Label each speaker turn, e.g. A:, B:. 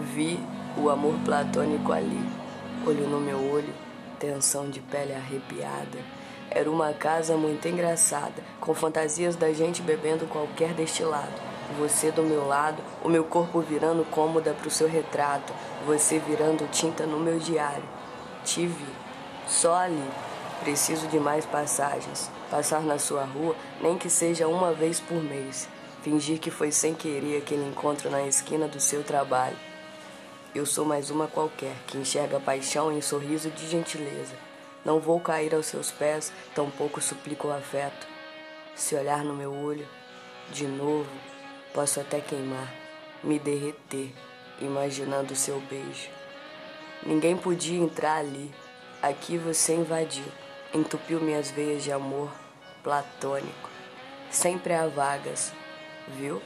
A: Vi o amor platônico ali, olho no meu olho, tensão de pele arrepiada. Era uma casa muito engraçada, com fantasias da gente bebendo qualquer destilado. Você do meu lado, o meu corpo virando cômoda pro seu retrato, você virando tinta no meu diário. Te vi, só ali. Preciso de mais passagens. Passar na sua rua, nem que seja uma vez por mês. Fingir que foi sem querer aquele encontro na esquina do seu trabalho. Eu sou mais uma qualquer que enxerga paixão em sorriso de gentileza. Não vou cair aos seus pés, tampouco suplico o afeto. Se olhar no meu olho, de novo, posso até queimar, me derreter, imaginando seu beijo. Ninguém podia entrar ali, aqui você invadiu entupiu minhas veias de amor platônico. Sempre há vagas, viu?